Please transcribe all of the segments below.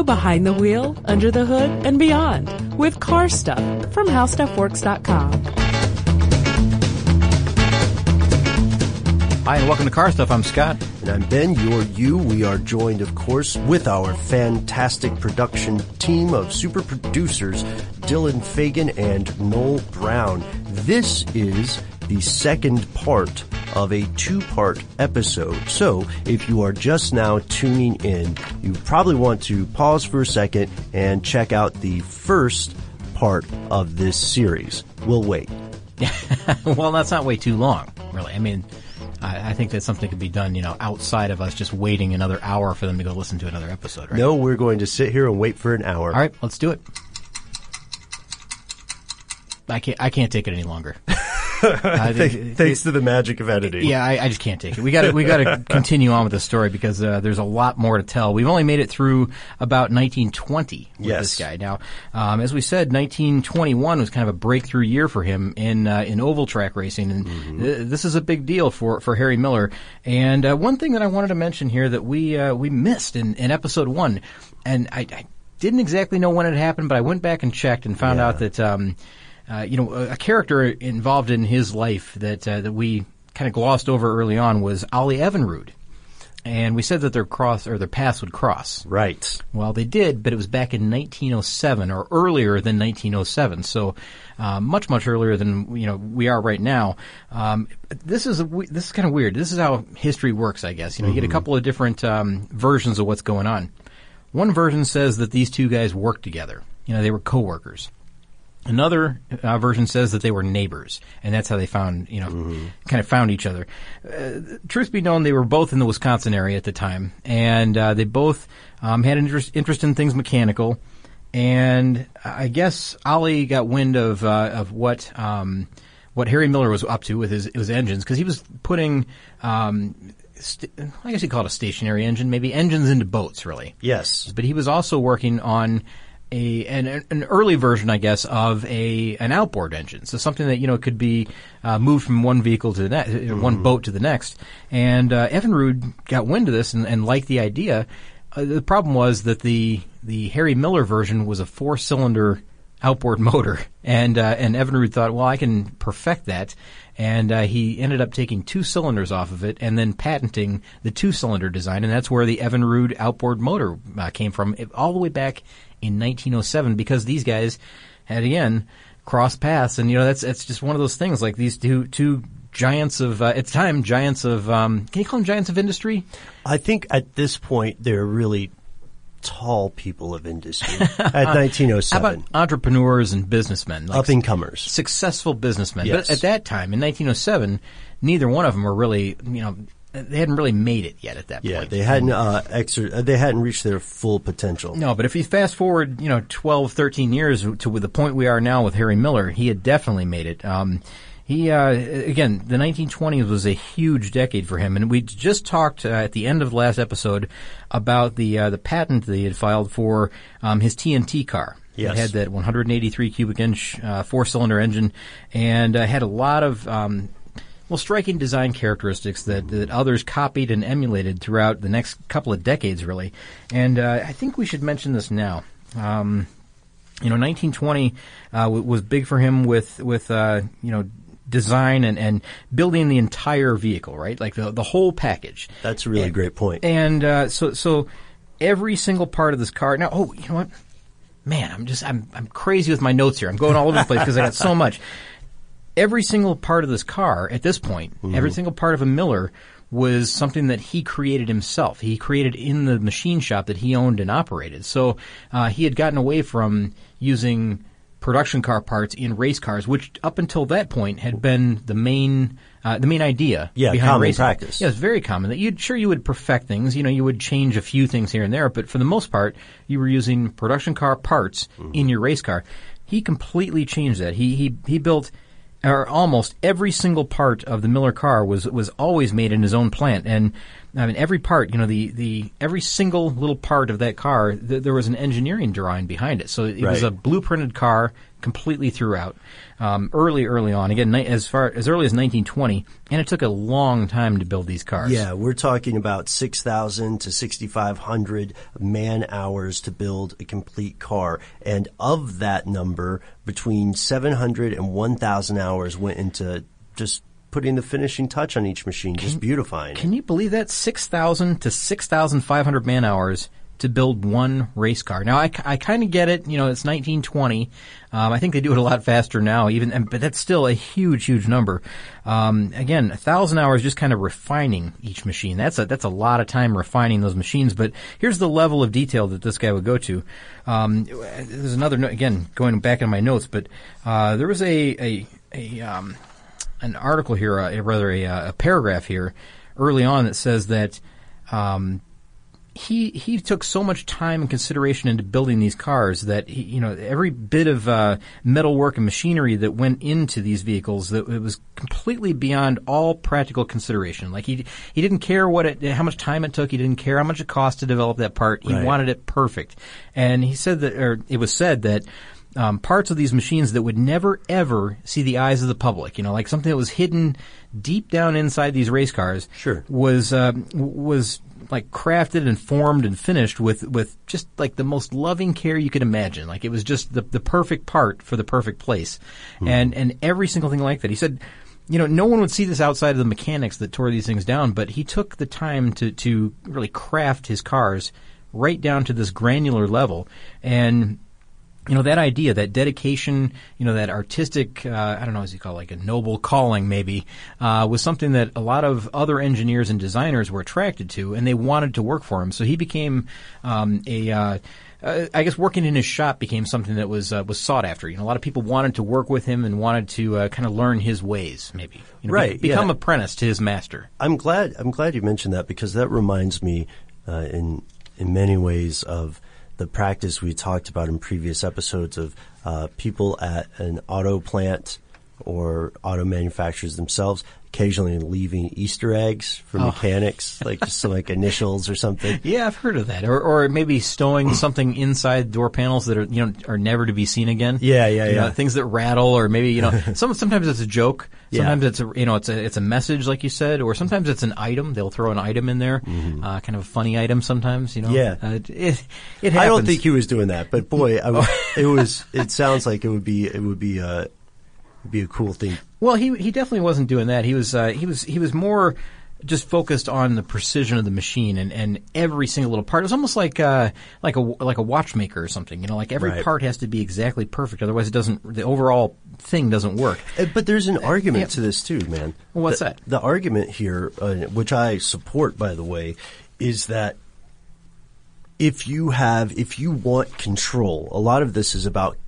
Go behind the wheel, under the hood, and beyond with car stuff from howstuffworks.com. Hi, and welcome to Car Stuff. I'm Scott. And I'm Ben, you're you. We are joined, of course, with our fantastic production team of super producers, Dylan Fagan and Noel Brown. This is the second part of a two-part episode. So if you are just now tuning in, you probably want to pause for a second and check out the first part of this series. We'll wait. well, that's not way too long, really. I mean, I, I think that something could be done, you know, outside of us just waiting another hour for them to go listen to another episode, right? No, we're going to sit here and wait for an hour. All right, let's do it. I can't. I can't take it any longer. Uh, Th- thanks to the magic of editing. Yeah, I, I just can't take it. We got to we got to continue on with the story because uh, there's a lot more to tell. We've only made it through about 1920 with Yes. this guy. Now, um, as we said, 1921 was kind of a breakthrough year for him in uh, in oval track racing, and th- this is a big deal for for Harry Miller. And uh, one thing that I wanted to mention here that we uh, we missed in, in episode one, and I, I didn't exactly know when it happened, but I went back and checked and found out that. Um, uh, you know, a, a character involved in his life that uh, that we kind of glossed over early on was Ole Evinrude, and we said that their cross or their paths would cross. Right. Well, they did, but it was back in 1907 or earlier than 1907. So uh, much much earlier than you know we are right now. Um, this is a, this is kind of weird. This is how history works, I guess. You know, you get a couple of different um, versions of what's going on. One version says that these two guys worked together. You know, they were coworkers. Another uh, version says that they were neighbors, and that's how they found, you know, kind of found each other. Uh, truth be known, they were both in the Wisconsin area at the time, and uh, they both um, had interest, interest in things mechanical. And I guess Ole got wind of uh, of what um, what Harry Miller was up to with his his engines because he was putting. Um, st- I guess he called it a stationary engine, maybe engines into boats, really Yes. but he was also working on a an, an early version, I guess, of a an outboard engine. So something that you know could be uh, moved from one vehicle to the next, one boat to the next. And uh, Evinrude got wind of this and, and liked the idea. Uh, the problem was that the the Harry Miller version was a four cylinder outboard motor, and uh, and Evinrude thought, well, I can perfect that, and uh, he ended up taking two cylinders off of it and then patenting the two cylinder design, and that's where the Evinrude outboard motor uh, came from, all the way back in 1907, because these guys had again crossed paths, and you know that's that's just one of those things, like these two two giants of uh, at the time giants of um, can you call them giants of industry? I think at this point they're really tall people of industry at 1907. How about entrepreneurs and businessmen? Like Up and comers. successful businessmen. Yes. But at that time, in 1907, neither one of them were really, you know, they hadn't really made it yet at that Yeah, point. Yeah, they hadn't uh, exer- uh, they hadn't reached their full potential. No, but if you fast forward, you know, 12, 13 years to the point we are now with Harry Miller, he had definitely made it. Um, he, uh, again, the 1920s was a huge decade for him, and we just talked uh, at the end of the last episode about the uh, the patent that he had filed for um, his TNT car. Yes. It had that 183 cubic inch uh, four cylinder engine, and uh, had a lot of um, well, striking design characteristics that, that others copied and emulated throughout the next couple of decades, really. And uh, I think we should mention this now. Um, you know, 1920 uh, w- was big for him with with uh, you know design and, and building the entire vehicle, right? Like the the whole package. That's a really And- great point. And uh, so so every single part of this car. Now, oh, you know what? Man, I'm just I'm I'm crazy with my notes here. I'm going all over the place because I got so much. Every single part of this car at this point, every single part of a Miller was something that he created himself. He created in the machine shop that he owned and operated. So uh, he had gotten away from using production car parts in race cars, which up until that point had been the main uh, the main idea Yeah, behind common racing. practice. Yeah, it's very common that you'd sure you would perfect things. You know, you would change a few things here and there, but for the most part, you were using production car parts Mm-hmm. in your race car. He completely changed that. He he he built. Or almost every single part of the Miller car was was always made in his own plant, and I mean every part. You know, the the every single little part of that car, th- there was an engineering drawing behind it. So it was a blueprinted car completely throughout. Um, early, early on, again, ni- as far as early as 1920, and it took a long time to build these cars. Yeah, we're talking about 6,000 to 6,500 man hours to build a complete car. And of that number, between 700 and 1,000 hours went into just putting the finishing touch on each machine, just beautifying Can you believe that? 6,000 to 6,500 man hours to build one race car. Now, I, I kind of get it. You know, it's 1920. Um, I think they do it a lot faster now, even, and- but that's still a huge, huge number. Um, again, a thousand hours just kind of refining each machine. That's a, that's a lot of time refining those machines. But here's the level of detail that this guy would go to. Um, there's another, no- again, going back in my notes, but, uh, there was a, a, a, um, an article here, uh, rather a, uh, a paragraph here early on that says that um, he he took so much time and consideration into building these cars that he, you know every bit of uh, metalwork and machinery that went into these vehicles that it was completely beyond all practical consideration. Like he he didn't care what it how much time it took. He didn't care how much it cost to develop that part. He Right. wanted it perfect. And he said that, or it was said that um, parts of these machines that would never ever see the eyes of the public. You know, like something that was hidden deep down inside these race cars. Sure. Was um, was like crafted and formed and finished with with just like the most loving care you could imagine. Like it was just the the perfect part for the perfect place, and and every single thing like that. He said. You know, no one would see this outside of the mechanics that tore these things down, but he took the time to, to really craft his cars right down to this granular level. And you know that idea, that dedication, you know that artistic, uh, I don't know, as you call it, like a noble calling, maybe, uh, was something that a lot of other engineers and designers were attracted to, and they wanted to work for him. So he became um, a. Uh, uh, I guess working in his shop became something that was uh, was sought after. You know, a lot of people wanted to work with him and wanted to uh, kind of learn his ways, maybe. You know, be- Right, become yeah. apprentice to his master. I'm glad. I'm glad you mentioned that because that reminds me, uh, in in many ways, of the practice we talked about in previous episodes of uh, people at an auto plant or auto manufacturers themselves occasionally leaving Easter eggs for Oh. mechanics, like just some like initials or something. Yeah, I've heard of that. Or, or maybe stowing something inside door panels that are you know are never to be seen again. Yeah, yeah, You know, yeah. things that rattle, or maybe you know, some sometimes it's a joke. Yeah. Sometimes it's a you know it's a it's a message like you said, or sometimes it's an item. They'll throw an item in there, uh, kind of a funny item. Sometimes you know. Mm-hmm. Yeah. uh, it, it it I don't think he was doing that, but boy, I it was. It sounds like it would be. It would be a. It'd be a cool thing. Well, he he definitely wasn't doing that. He was uh, he was he was more just focused on the precision of the machine and, and every single little part. It was almost like uh, like a like a watchmaker or something. You know, like every Right. part has to be exactly perfect. Otherwise, it doesn't. The overall thing doesn't work. Uh, But there's an argument yeah. to this too, man. Well, what's the, that? The argument here, uh, which I support, by the way, is that if you have, if you want control, a lot of this is about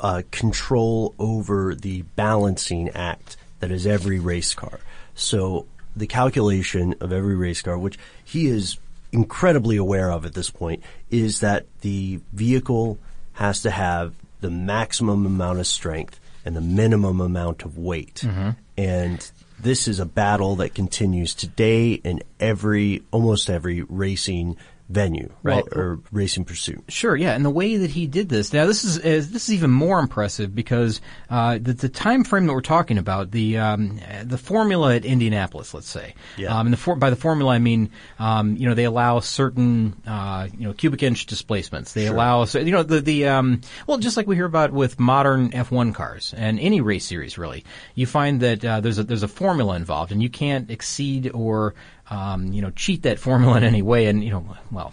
uh, control over the balancing act that is every race car. So the calculation of every race car, which he is incredibly aware of at this point, is that the vehicle has to have the maximum amount of strength and the minimum amount of weight. Mm-hmm. And this is a battle that continues today in every, almost every racing venue, right? Well- or racing pursuit. Sure, yeah, and the way that he did this. Now, this is uh, this is even more impressive because uh, the, the time frame that we're talking about, the um, the formula at Indianapolis, let's say. Yeah. Um, and the for, by the formula, I mean, um, you know, they allow certain, uh, you know, cubic inch displacements. They allow, so, you know, the the um, well, just like we hear about with modern F1 cars and any race series, really, you find that uh, there's a there's a formula involved, and you can't exceed or um, you know cheat that formula in any way. And you know, well,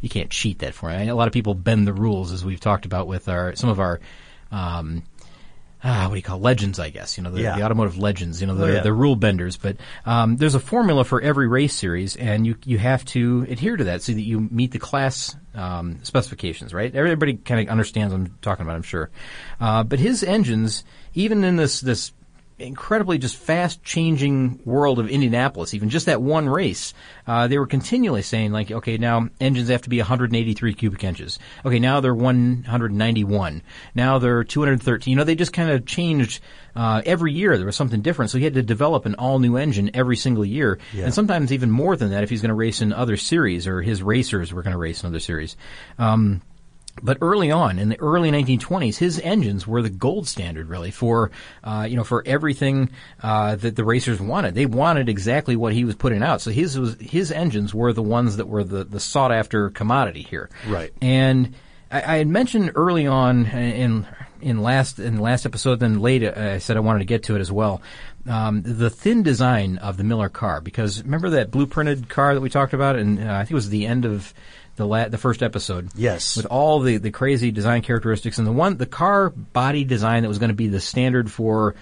you can't cheat that formula. A lot of people bend the rules, as we've talked about with our some of our. Um, ah, what do you call legends? I guess you know the, Yeah. the automotive legends. You know Oh, yeah. they're rule benders, but um, there's a formula for every race series, and you you have to adhere to that so that you meet the class um, specifications. Right? Everybody kind of understands what I'm talking about. I'm sure, uh, but his engines, even in this this incredibly just fast changing world of Indianapolis, even just that one race, uh, they were continually saying like, okay, now engines have to be 183 cubic inches. Okay, now they're 191. Now they're 213. You know, they just kind of changed. Uh, every year there was something different, so he had to develop an all new engine every single year, and sometimes even more than that if he's going to race in other series or his racers were going to race in other series. Um, but early on, in the early 1920s, his engines were the gold standard, really, for uh, you know for everything uh, that the racers wanted. They wanted exactly what he was putting out. So his was his engines were the ones that were the, the sought after commodity here. Right. And I, I had mentioned early on in in last in the last episode, then late uh, I said I wanted to get to it as well. Um, the thin design of the Miller car, because remember that blueprinted car that we talked about, and uh, I think it was the end of the la- the first episode. Yes. with all the the crazy design characteristics, and the one the car body design that was going to be the standard for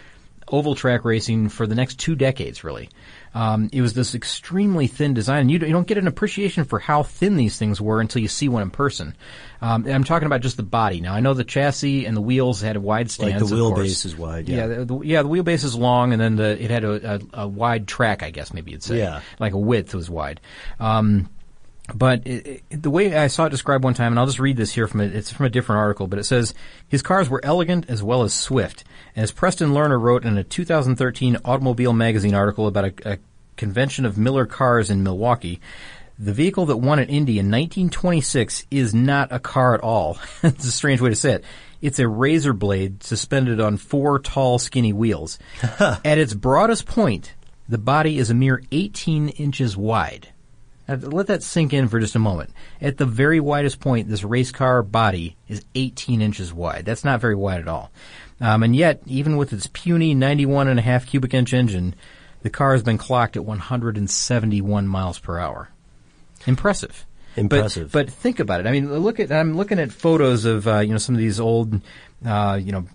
oval track racing for the next two decades, really. Um, it was this extremely thin design. and You, don't- you don't get an appreciation for how thin these things were until you see one in person. Um, and I'm talking about just the body. Now, I know the chassis and the wheels had a wide Like stands. the wheelbase is wide. Yeah, Yeah. the, the, yeah, the wheelbase is long, and then the, it had a, a, a wide track, I guess maybe you'd say. Yeah. Like a width was wide. Um, but it, it, the way I saw it described one time, and I'll just read this here from a, it's from a different article, but it says his cars were elegant as well as swift. As Preston Lerner wrote in a 2013 Automobile Magazine article about a, a convention of Miller cars in Milwaukee, the vehicle that won at Indy in 1926 is not a car at all. it's a strange way to say it. It's a razor blade suspended on four tall, skinny wheels. at its broadest point, the body is a mere 18 inches wide. Now, let that sink in for just a moment. At the very widest point, this race car body is 18 inches wide. That's not very wide at all. Um, and yet, even with its puny 91 and a half cubic inch engine, the car has been clocked at 171 miles per hour. Impressive. Impressive. But, but think about it. I mean, look at I'm looking at photos of uh, you know some of these old, uh, you know,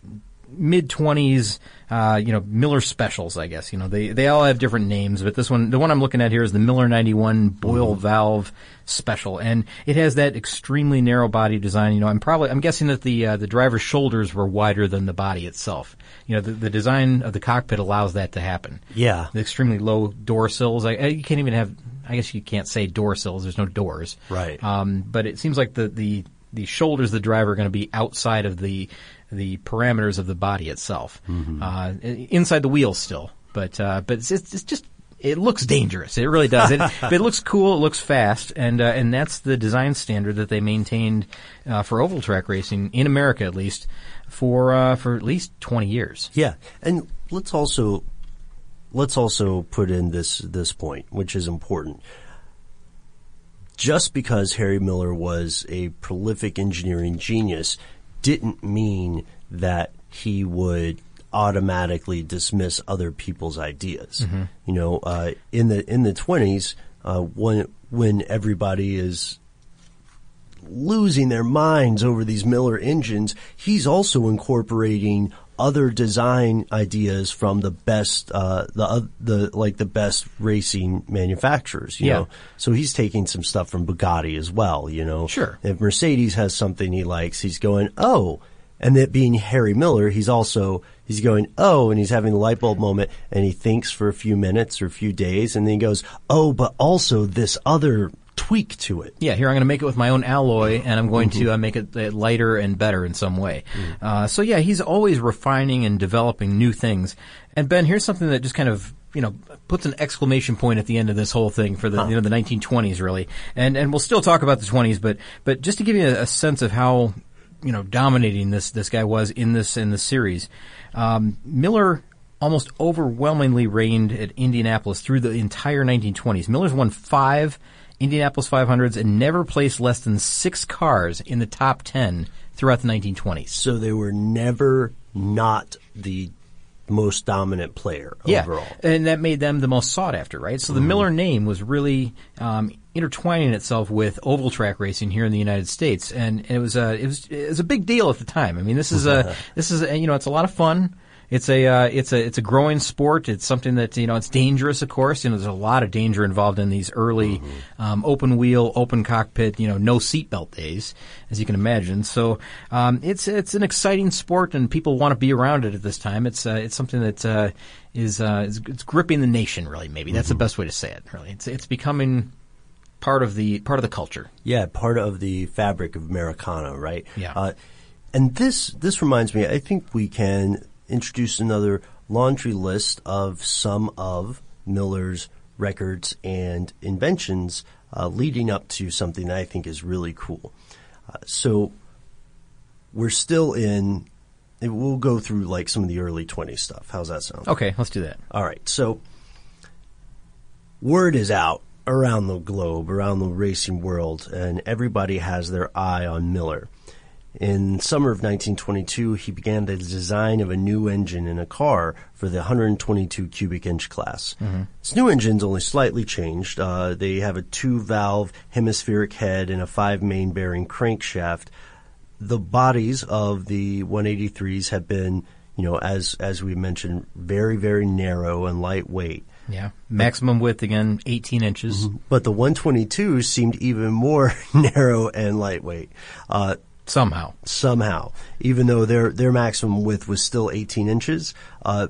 mid twenties, uh, you know, Miller specials. I guess you know they they all have different names, but this one, the one I'm looking at here is the Miller 91 Boyle Valve Special, and it has that extremely narrow body design. You know, I'm probably I'm guessing that the uh, the driver's shoulders were wider than the body itself. You know, the, the design of the cockpit allows that to happen. Yeah. The extremely low door sills. I, I- you can't even have. I guess you can't say door sills. There's no doors. Right. Um, but it seems like the the the shoulders of the driver are going to be outside of the the parameters of the body itself, uh, inside the wheels still. But uh, but it's, it's just it looks dangerous. It really does. It, but it looks cool. It looks fast, and uh, and that's the design standard that they maintained uh, for oval track racing in America, at least for uh, for at least twenty years. Yeah, and let's also let's also put in this this point, which is important. Just because Harry Miller was a prolific engineering genius didn't mean that he would automatically dismiss other people's ideas. You know, uh, in the in the twenties, uh, when when everybody is losing their minds over these Miller engines, he's also incorporating other design ideas from the best, uh, the uh, the like the best racing manufacturers. You Yeah. know, so he's taking some stuff from Bugatti as well. You know, Sure. If Mercedes has something he likes, he's going, oh. And that being Harry Miller, he's also he's going oh, and he's having the light bulb moment, and he thinks for a few minutes or a few days, and then he goes oh, but also this other tweak to it. Yeah, here I'm going to make it with my own alloy, and I'm going to uh, make it uh, lighter and better in some way. Uh, so yeah, he's always refining and developing new things. And Ben, here's something that just kind of you know puts an exclamation point at the end of this whole thing for the you know the 1920s really. And and we'll still talk about the 20s, but but just to give you a, a sense of how you know dominating this this guy was in this in this series, um, Miller almost overwhelmingly reigned at Indianapolis through the entire 1920s. Miller's won five Indianapolis 500s and never placed less than six cars in the top 10 throughout the 1920s. So they were never not the most dominant player Yeah, overall. and that made them the most sought after, right? So the Miller name was really um, intertwining itself with oval track racing here in the United States, and it was a it was it was a big deal at the time. I mean, this is a this is a, you know it's a lot of fun. It's a uh, it's a it's a growing sport. It's something that you know it's dangerous, of course. You know, there's a lot of danger involved in these early um, open wheel, open cockpit, you know, no seatbelt days, as you can imagine. So um, it's it's an exciting sport, and people want to be around it at this time. It's uh, it's something that uh, is uh, is it's gripping the nation. Really, maybe that's the best way to say it. Really, it's it's becoming part of the part of the culture. Yeah, part of the fabric of Americana, right? Yeah. Uh, and this this reminds me. I think we can introduce another laundry list of some of Miller's records and inventions uh, leading up to something that I think is really cool. Uh, so we're still in. We'll go through like some of the early 20s stuff. How's that sound? Okay, let's do that. All right. So word is out around the globe, around the racing world, and everybody has their eye on Miller. In summer of 1922, he began the design of a new engine in a car for the 122 cubic inch class. This new engine's only slightly changed. Uh, they have a two-valve hemispheric head and a five-main bearing crankshaft. The bodies of the 183s have been, you know, as as we mentioned, very very narrow and lightweight. Yeah, maximum width again, 18 inches. But the 122 seemed even more narrow and lightweight. Uh, Somehow, somehow, even though their their maximum width was still 18 inches, uh,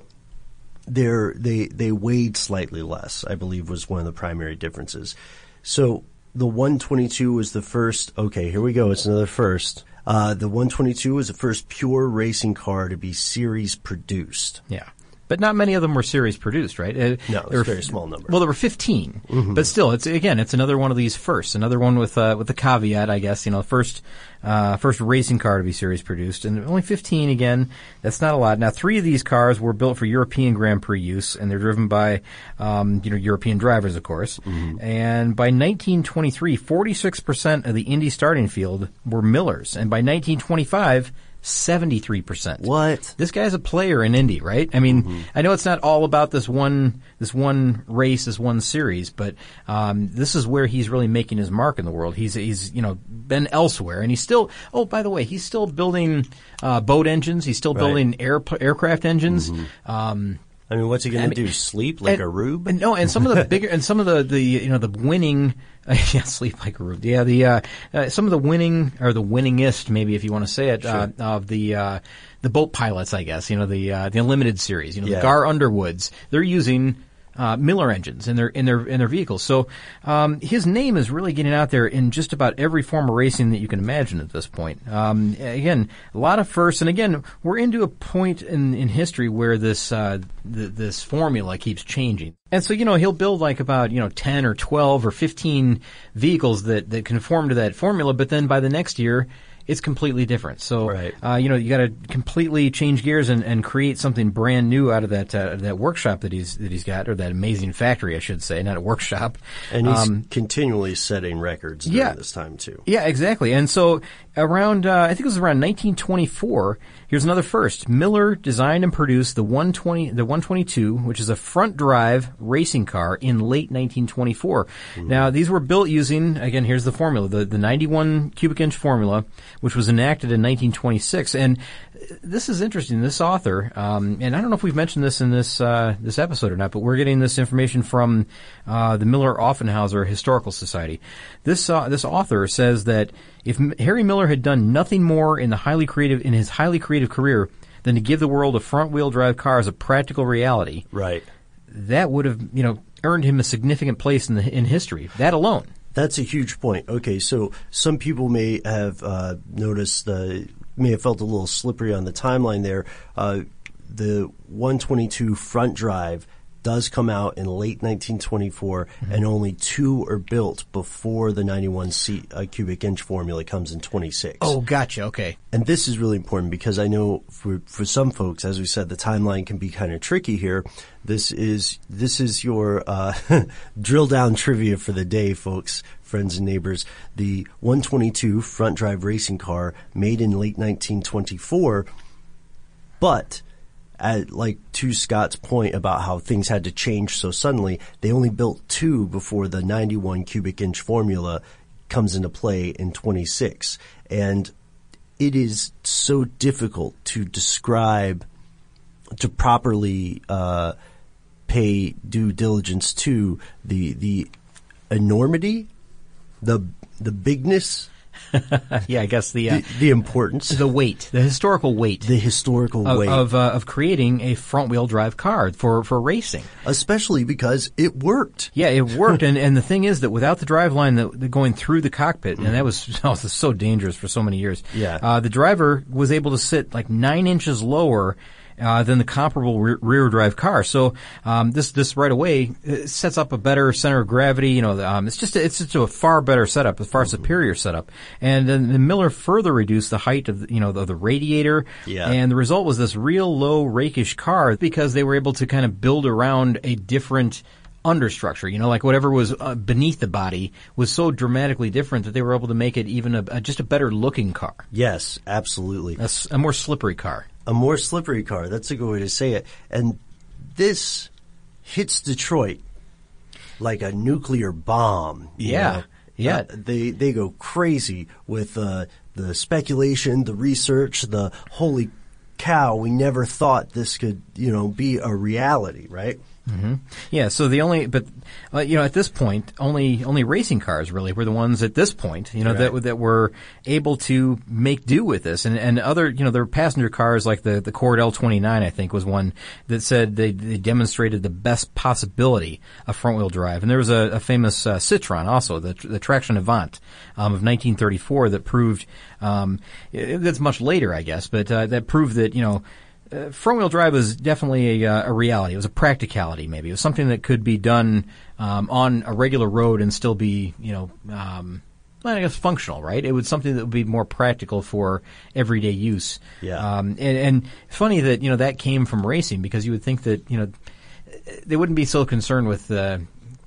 they they weighed slightly less. I believe was one of the primary differences. So the 122 was the first. Okay, here we go. It's another first. Uh, the 122 was the first pure racing car to be series produced. yeah. But not many of them were series produced, right? Uh, No, there a were very small number. Well, there were 15, but still, it's again, it's another one of these firsts. Another one with uh, with the caveat, I guess. You know, first uh, first racing car to be series produced, and only 15 again. That's not a lot. Now, three of these cars were built for European Grand Prix use, and they're driven by um, you know European drivers, of course. And by 1923, 46 percent of the Indy starting field were Millers, and by 1925. 73%. What? This guy's a player in Indy, right? I mean, I know it's not all about this one, this one race, this one series, but um, this is where he's really making his mark in the world. He's he's you know been elsewhere, and he's still. Oh, by the way, he's still building uh, boat engines. He's still Right. building air aircraft engines. Um, I mean, what's he going to do? Sleep like and- a rube? and no, and some of the bigger, and some of the, the you know the winning, yeah, sleep like a rube. Yeah, the uh, uh, some of the winning or the winningest, maybe if you want to say it, uh, of the uh, the boat pilots, I guess. You know the uh, the unlimited series. You know Yeah. the Gar Underwoods. They're using. Uh, Miller engines in their in their in their vehicles. So um, his name is really getting out there in just about every form of racing that you can imagine at this point. Um, again, a lot of firsts, and again, we're into a point in, in history where this uh, th- this formula keeps changing. And so, you know, he'll build like about, you know, 10 or 12 or 15 vehicles that, that conform to that formula, but then by the next year, it's completely different. So, Right. uh, you know, you got to completely change gears and, and create something brand new out of that uh, that workshop that he's that he's got, or that amazing factory, I should say, not a workshop. And he's Um, continually setting records during yeah. this time too. yeah, exactly. And so around, uh, I think it was around 1924. Here's another first. Miller designed and produced the 120, the 122, which is a front drive racing car in late 1924. Now these were built using, again, here's the formula, the, the 91 cubic inch formula. Which was enacted in 1926. And this is interesting. This author, um, and I don't know if we've mentioned this in this uh, this episode or not, but we're getting this information from uh, the Miller Offenhauser Historical Society. This uh, this author says that if Harry Miller had done nothing more in the highly creative in his highly creative career than to give the world a front wheel drive car as a practical reality, Right. that would have you know earned him a significant place in the in history. That alone. That's a huge point. Okay, so some people may have uh, noticed the may have felt a little slippery on the timeline there. Uh, the 122 front drive does come out in late 1924, and only two are built before the 91 seat uh, cubic inch formula comes in 26. Oh, gotcha. Okay. And this is really important because I know for for some folks, as we said, the timeline can be kind of tricky here. This is this is your uh, drill down trivia for the day, folks, friends and neighbors. The 122 front drive racing car made in late 1924, but at like to Scott's point about how things had to change so suddenly, they only built two before the 91 cubic inch formula comes into play in 26. And it is so difficult to describe, to properly uh, pay due diligence to the the enormity, the the bigness, Yeah, I guess the uh, the, the importance, the weight, the historical weight the historical of weight, of, uh, of creating a front wheel drive car for for racing. especially because it worked. Yeah, it worked, and and the thing is that without the drive line that, going through the cockpit, and that was, that was so dangerous for so many years. Yeah. uh, the driver was able to sit like nine inches lower. Uh, than the comparable rear, rear drive car. So um, this this right away uh, sets up a better center of gravity. You know, um, it's just a, it's just a far better setup, a far superior setup. And then the Miller further reduced the height of the, you know the, the radiator. Yeah. And the result was this real low rakish car because they were able to kind of build around a different understructure. You know, like whatever was uh, beneath the body was so dramatically different that they were able to make it even a, a just a better looking car, Yes, absolutely. a more slippery car. A more slippery car. That's a good way to say it. And this hits Detroit like a nuclear bomb. Yeah. know. Yeah. Uh, they they go crazy with uh, the speculation, the research, the holy cow. We never thought this could you know be a reality, right? Yeah, so the only, but uh, you know, at this point, only only racing cars really were the ones at this point, you know, Right. that that were able to make do with this, and and other, you know, there were passenger cars like the the Cord L29, I think, was one that said they they demonstrated the best possibility of front wheel drive, and there was a, a famous uh, Citroen also, the the Traction Avant um, of 1934 that proved um, it- that's much later, I guess, but uh, that proved that you know uh, front wheel drive was definitely a, uh, a reality. It was a practicality, maybe. It was something that could be done um, on a regular road and still be, you know, um, well, I guess functional, right? It was something that would be more practical for everyday use. Yeah. Um, and, and funny that you know that came from racing because you would think that you know they wouldn't be so concerned with uh,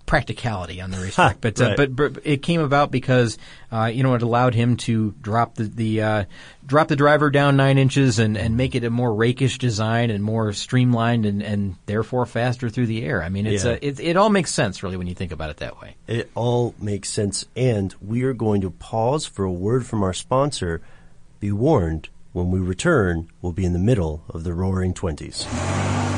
practicality on the racetrack, but, uh, right. but but it came about because uh, you know it allowed him to drop the the uh, drop the driver down nine inches and, and make it a more rakish design and more streamlined and, and therefore faster through the air. I mean, it's Yeah. uh, it, it all makes sense really when you think about it that way. It all makes sense. And we are going to pause for a word from our sponsor. Be warned, when we return, we'll be in the middle of the roaring 20s.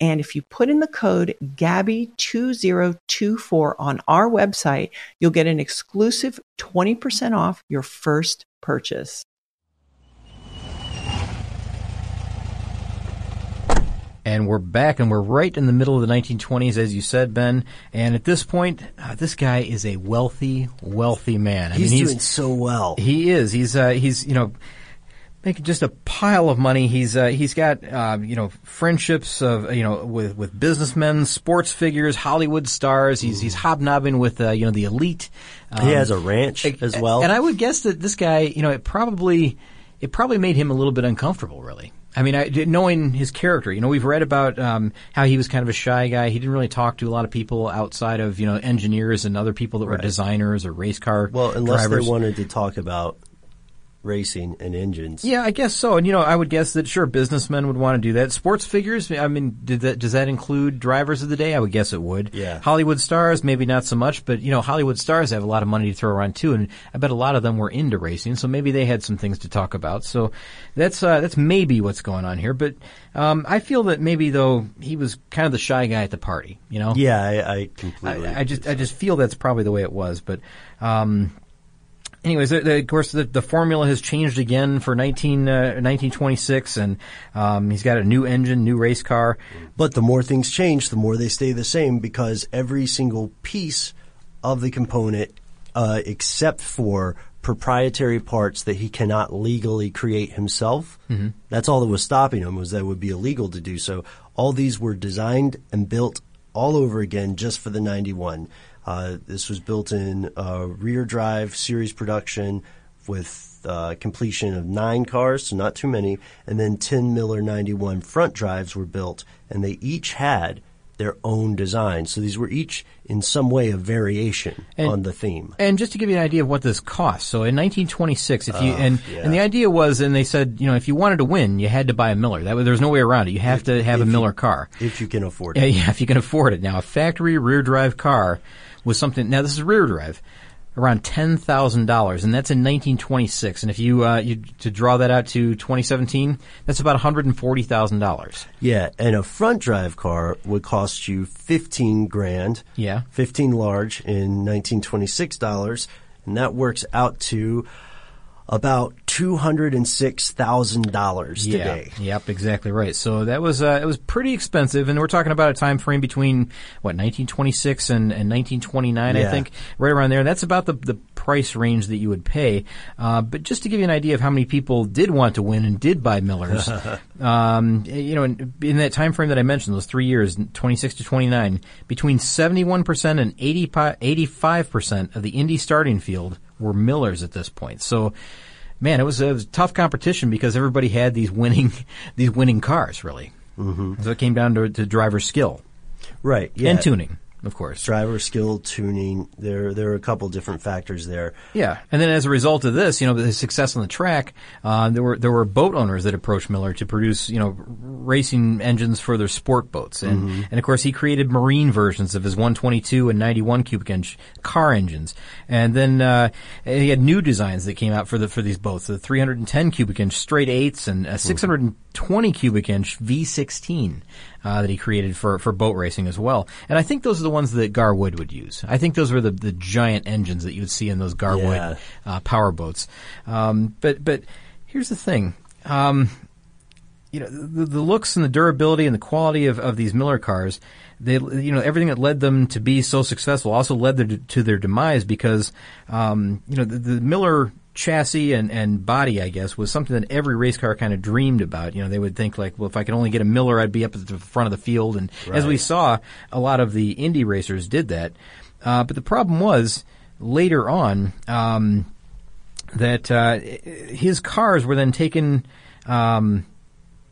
And if you put in the code GABBY2024 on our website, you'll get an exclusive 20% off your first purchase. And we're back, and we're right in the middle of the 1920s, as you said, Ben. And at this point, uh, this guy is a wealthy, wealthy man. I he's mean, doing so well. He is. He's uh, he's you know making just a pile of money. He's uh, he's got uh, you know friendships of you know with with businessmen, sports figures, Hollywood stars. He's he's hobnobbing with uh, you know the elite. he has a ranch as well. And I would guess that this guy, you know, it probably it probably made him a little bit uncomfortable, really. I mean, I, knowing his character, you know, we've read about um, how he was kind of a shy guy. He didn't really talk to a lot of people outside of you know engineers and other people that were Right. designers or race car well, unless drivers. they wanted to talk about racing and engines. Yeah, I guess so. And you know, I would guess that sure, businessmen would want to do that. Sports figures. I mean, did that does that include drivers of the day? I would guess it would. Yeah. Hollywood stars, maybe not so much, but you know, Hollywood stars have a lot of money to throw around too, and I bet a lot of them were into racing, so maybe they had some things to talk about. So that's uh, that's maybe what's going on here. But um, I feel that maybe though he was kind of the shy guy at the party. You know. Yeah, I, I completely. I, I just I just feel that's probably the way it was. But um, anyways, the, the, of course, the, the formula has changed again for 19, uh, 1926, and um, he's got a new engine, new race car. But the more things change, the more they stay the same because every single piece of the component, uh, except for proprietary parts that he cannot legally create himself, that's all that was stopping him was that it would be illegal to do so. All these were designed and built all over again just for the 91. Uh, this was built in uh, rear drive series production with uh, completion of nine cars, so not too many, and then 10 Miller 91 front drives were built, and they each had their own design. So these were each in some way a variation And- on the theme. And just to give you an idea of what this cost, so in 1926, if you Oh, and yeah. and the idea was, and they said, you know, if you wanted to win, you had to buy a Miller. That was- there's no way around it. You have to have a if you- Miller car. If you can afford it. yeah, if you can afford it. Now, a factory rear drive car was something. Now, this is rear drive, around ten thousand dollars, and that's in 1926. And if you uh, you to draw that out to 2017, that's about 140 thousand dollars. Yeah, and a front drive car would cost you 15 grand. Yeah. 15 large in 1926 dollars, and that works out to about $206,000 today. Yeah. Yep. Exactly right. So that was uh, it was pretty expensive, and we're talking about a time frame between what 1926 and, and 1929, I think, right around there. That's about the the price range that you would pay. Uh, but just to give you an idea of how many people did want to win and did buy Millers, um, you know, in, in that time frame that I mentioned, those three years, 26 to 29, between 71 percent and 85 percent of the Indy starting field were Millers at this point. So man, it was, it was tough competition because everybody had these winning these winning cars, really. Mm-hmm. So it came down to, to driver skill Right. Yeah. and tuning, of course. Driver skill, tuning. There, there are a couple different factors there. Yeah, and then as a result of this, you know, the success on the track, uh, there were there were boat owners that approached Miller to produce, you know, racing engines for their sport boats, and and of course he created marine versions of his 122 and 91 cubic inch car engines, and then uh, he had new designs that came out for the for these boats, the 310 cubic inch straight eights and a 620 cubic inch V16 uh, that he created for, for boat racing as well. And I think those are the ones that Gar Wood would use. I think those were the, the giant engines that you would see in those Gar Wood Yeah. uh, power boats. Um, but but here's the thing. Um, you know the, the looks and the durability and the quality of, of these Miller cars, they you know everything that led them to be so successful also led them to, to their demise because um, you know the, the Miller chassis and, and body I guess was something that every race car kind of dreamed about. You know they would think like well if I could only get a Miller I'd be up at the front of the field and as we saw a lot of the Indy racers did that. Uh, but the problem was later on. Um, that uh, his cars were then taken, um,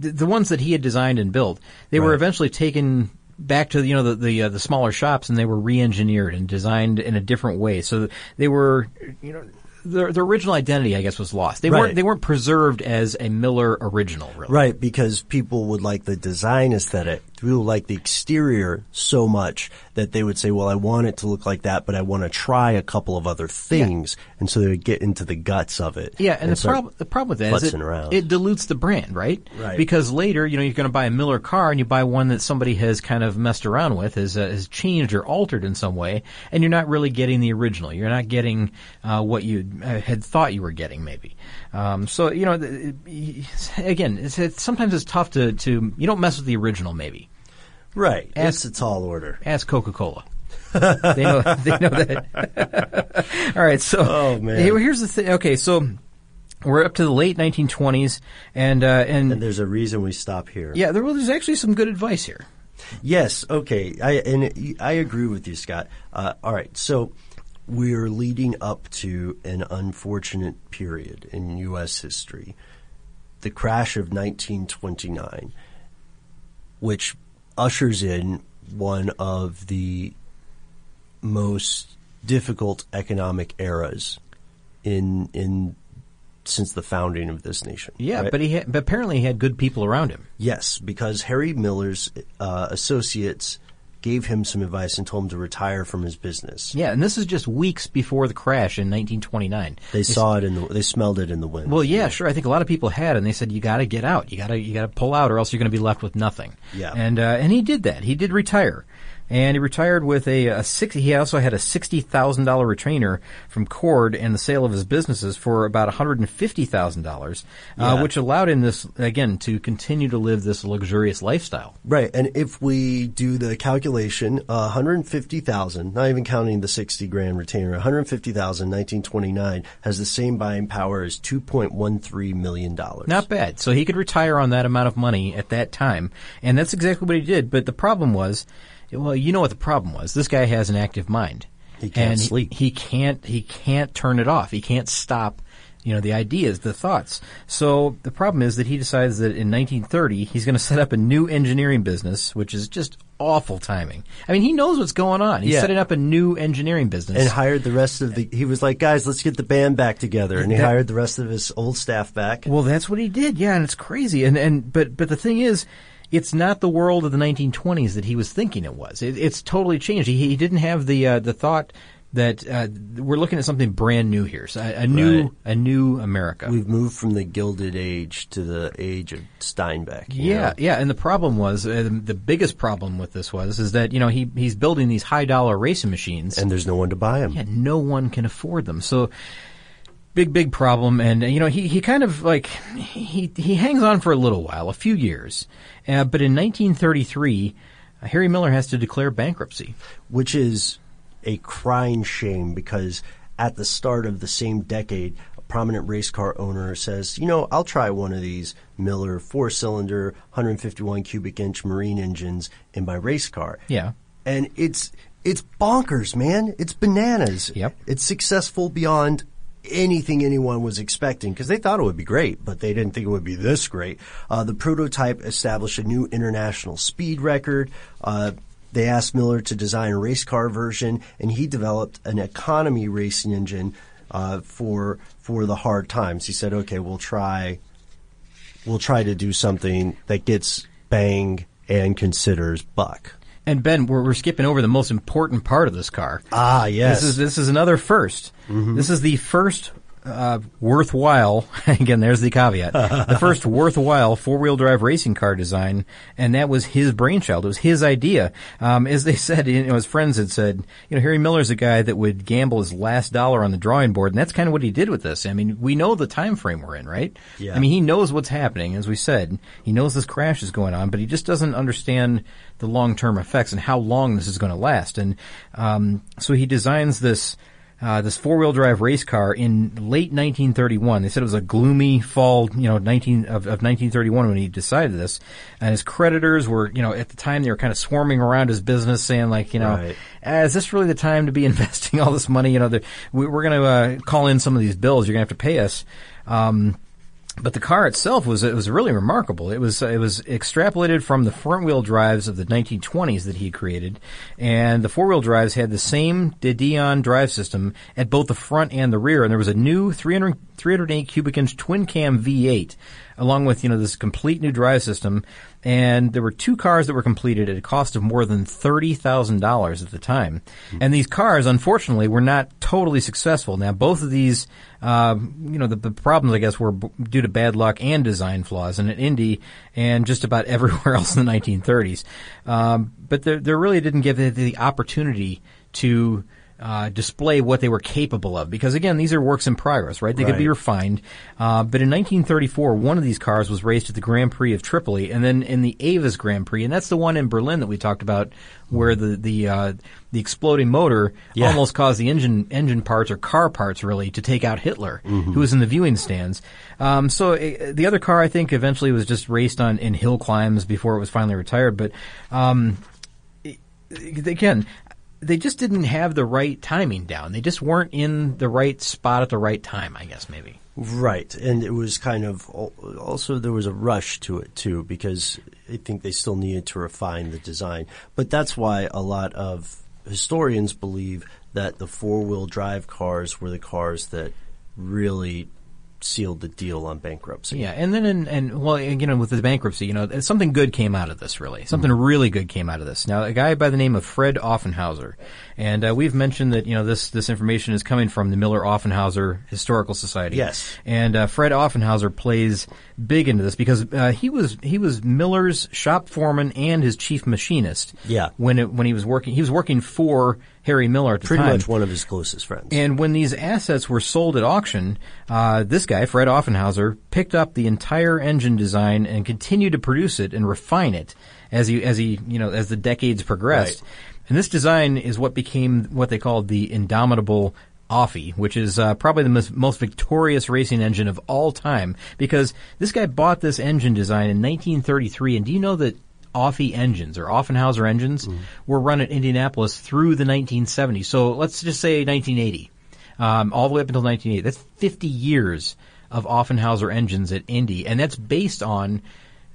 the, the ones that he had designed and built, they were eventually taken back to you know the the, uh, the smaller shops and they were re-engineered and designed in a different way. So they were you know. Their, their original identity, I guess, was lost. They Right. weren't. They weren't preserved as a Miller original, really. Right, because people would like the design aesthetic. People like the exterior so much that they would say, well, I want it to look like that, but I want to try a couple of other things. And so they would get into the guts of it. Yeah, and, the start problem the problem with that is it, around. it dilutes the brand, right? Right. Because later, you know, you're going to buy a Miller car and you buy one that somebody has kind of messed around with, has uh, has changed or altered in some way, and you're not really getting the original. You're not getting uh, what you uh, had thought you were getting, maybe. Um, so you know, again, it's, it's, sometimes it's tough to to you don't mess with the original, maybe. Right. Ask- it's a tall order. Ask Coca Cola. they know. They know that. All right. So, Oh, man. here- here's the thing. Okay, so we're up to the late 1920s, and uh, and, And there's a reason we stop here. yeah, there, well, there's actually some good advice here. Yes. Okay. I and I agree with you, Scott. Uh, all right. So we're leading up to an unfortunate period in U.S. history, the crash of 1929, which ushers in one of the most difficult economic eras in in since the founding of this nation. Yeah, right? but he had, but apparently he had good people around him. Yes, because Harry Miller's uh, associates gave him some advice and told him to retire from his business. Yeah, and this is just weeks before the crash in 1929. They saw it in the, they smelled it in the wind. Well, yeah, sure. I think a lot of people had, and they said you got to get out. You got to you got to pull out, or else you're going to be left with nothing. Yeah. and uh, and he did that. He did retire, and he retired with a, a six. He also had a sixty thousand dollar retainer from Cord and the sale of his businesses for about one hundred and fifty thousand dollars, uh, Yeah. which allowed him this again to continue to live this luxurious lifestyle. Right, and if we do the calculation, uh, 150,000, not even counting the 60 grand retainer, 150,000, 1929 has the same buying power as 2.13 million dollars. Not bad. So he could retire on that amount of money at that time, and that's exactly what he did. But the problem was, well, you know what the problem was. This guy has an active mind. He can't and sleep. He, can't. He can't turn it off. He can't stop. You know the ideas, the thoughts. So the problem is that he decides that in 1930 he's going to set up a new engineering business, which is just awful timing. I mean, he knows what's going on. He's Yeah. setting up a new engineering business. and hired the rest of the. He was like, "Guys, let's get the band back together," and he That- hired the rest of his old staff back. Well, that's what he did. Yeah, and it's crazy. And and but but the thing is, it's not the world of the 1920s that he was thinking it was. It, it's totally changed. He, he didn't have the uh, the thought that uh, we're looking at something brand new here, so a, a new Right. a new America. We've moved from the Gilded Age to the age of Steinbeck. yeah, know? yeah, and the problem was uh, the biggest problem with this was is that you know he he's building these high dollar racing machines and there's no one to buy them. yeah, no one can afford them. So big, big problem. And you know, he he kind of like he he hangs on for a little while, a few years. Uh, but in 1933, uh, Harry Miller has to declare bankruptcy. which is a crying shame because at the start of the same decade, a prominent race car owner says, you know, I'll try one of these Miller four cylinder, 151 cubic inch marine engines in my race car. Yeah. And it's, it's bonkers, man. It's bananas. Yep. It's successful beyond anything anyone was expecting because they thought it would be great, but they didn't think it would be this great. Uh, the prototype established a new international speed record. Uh, they asked Miller to design a race car version, and he developed an economy racing engine uh, for for the hard times. He said, "Okay, we'll try, we'll try to do something that gets bang and considers buck." And Ben, we're, we're skipping over the most important part of this car. Ah, yes. This is this is another 1st This is the first uh, worthwhile. Again, there's the caveat. the first worthwhile four-wheel drive racing car design, and that was his brainchild. It was his idea. Um, as they said, you know, his friends had said, you know, Harry Miller's a guy that would gamble his last dollar on the drawing board, and that's kind of what he did with this. I mean, we know the time frame we're in, right? Yeah. I mean, he knows what's happening, as we said. He knows this crash is going on, but he just doesn't understand the long-term effects and how long this is going to last. And um, so he designs this uh, this four-wheel drive race car in late 1931. They said it was a gloomy fall, you know, 19 of, of 1931 when he decided this. And his creditors were, you know, at the time they were kind of swarming around his business, saying like, you know, Right. "Ah, is this really the time to be investing all this money? You know, we, we're going to uh, call in some of these bills. You're going to have to pay us. Um, but the car itself was it was really remarkable. It was it was extrapolated from the front wheel drives of the 1920s that he created, and the four wheel drives had the same De Dion drive system at both the front and the rear. And there was a new 300, 308 cubic inch twin cam V8, along with you know this complete new drive system. And there were two cars that were completed at a cost of more than thirty thousand dollars at the time. And these cars, unfortunately, were not totally successful. Now, both of these, uh, you know, the, the problems I guess were b- due to bad luck and design flaws. And at Indy and just about everywhere else in the 1930s, um, but they really didn't give it the opportunity to. Uh, display what they were capable of. Because again these are works in progress right? They could be refined. Uh, but in 1934 one of these cars was raced at the Grand Prix of Tripoli and then in the AVUS Grand Prix. And that's the one in Berlin that we talked about where the the uh, the exploding motor Yeah. almost caused the engine engine parts or car parts really to take out Hitler who was in the viewing stands. Um, so uh, the other car I think eventually was just raced on in hill climbs before it was finally retired. But um, again, they just didn't have the right timing down. They just weren't in the right spot at the right time, I guess, maybe. Right, and it was kind of also there was a rush to it too because I think they still needed to refine the design. But that's why a lot of historians believe that the four-wheel drive cars were the cars that really sealed the deal on bankruptcy. Yeah, and then in, and well, you know, with the bankruptcy, you know, something good came out of this. Really, something really good came out of this. Now, a guy by the name of Fred Offenhauser, and uh, we've mentioned that you know this this information is coming from the Miller Offenhauser Historical Society. Yes. and uh, Fred Offenhauser plays big into this because uh, he was he was Miller's shop foreman and his chief machinist. Yeah. when it, when he was working, he was working for Harry Miller at the Pretty time. much one of his closest friends. And when these assets were sold at auction, uh, this guy, Fred Offenhauser, picked up the entire engine design and continued to produce it and refine it as he, as he, you know, as the decades progressed. Right. And this design is what became what they called the indomitable Offie, which is uh, probably the most, most victorious racing engine of all time because this guy bought this engine design in 1933. And do you know that Offie engines or Offenhauser engines were run at Indianapolis through the 1970s? So let's just say 1980, um, all the way up until 1980. That's 50 years of Offenhauser engines at Indy, and that's based on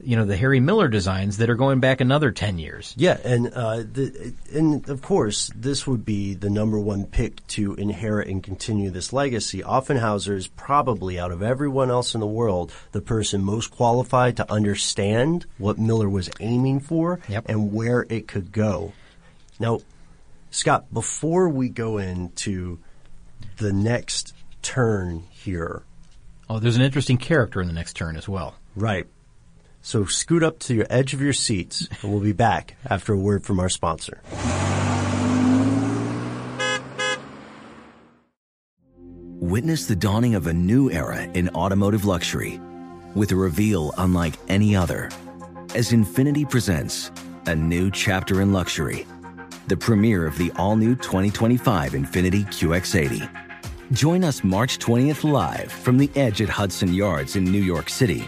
you know the Harry Miller designs that are going back another 10 years. Yeah, and uh, the, and of course, this would be the number one pick to inherit and continue this legacy. Offenhauser is probably, out of everyone else in the world, the person most qualified to understand what Miller was aiming for Yep. and where it could go. Now, Scott, before we go into the next turn here, Oh, there's an interesting character in the next turn as well. right? So scoot up to your edge of your seats, and we'll be back after a word from our sponsor. Witness the dawning of a new era in automotive luxury with a reveal unlike any other as Infiniti presents a new chapter in luxury, the premiere of the all new 2025 Infiniti QX80. Join us March 20th live from the edge at Hudson Yards in New York City,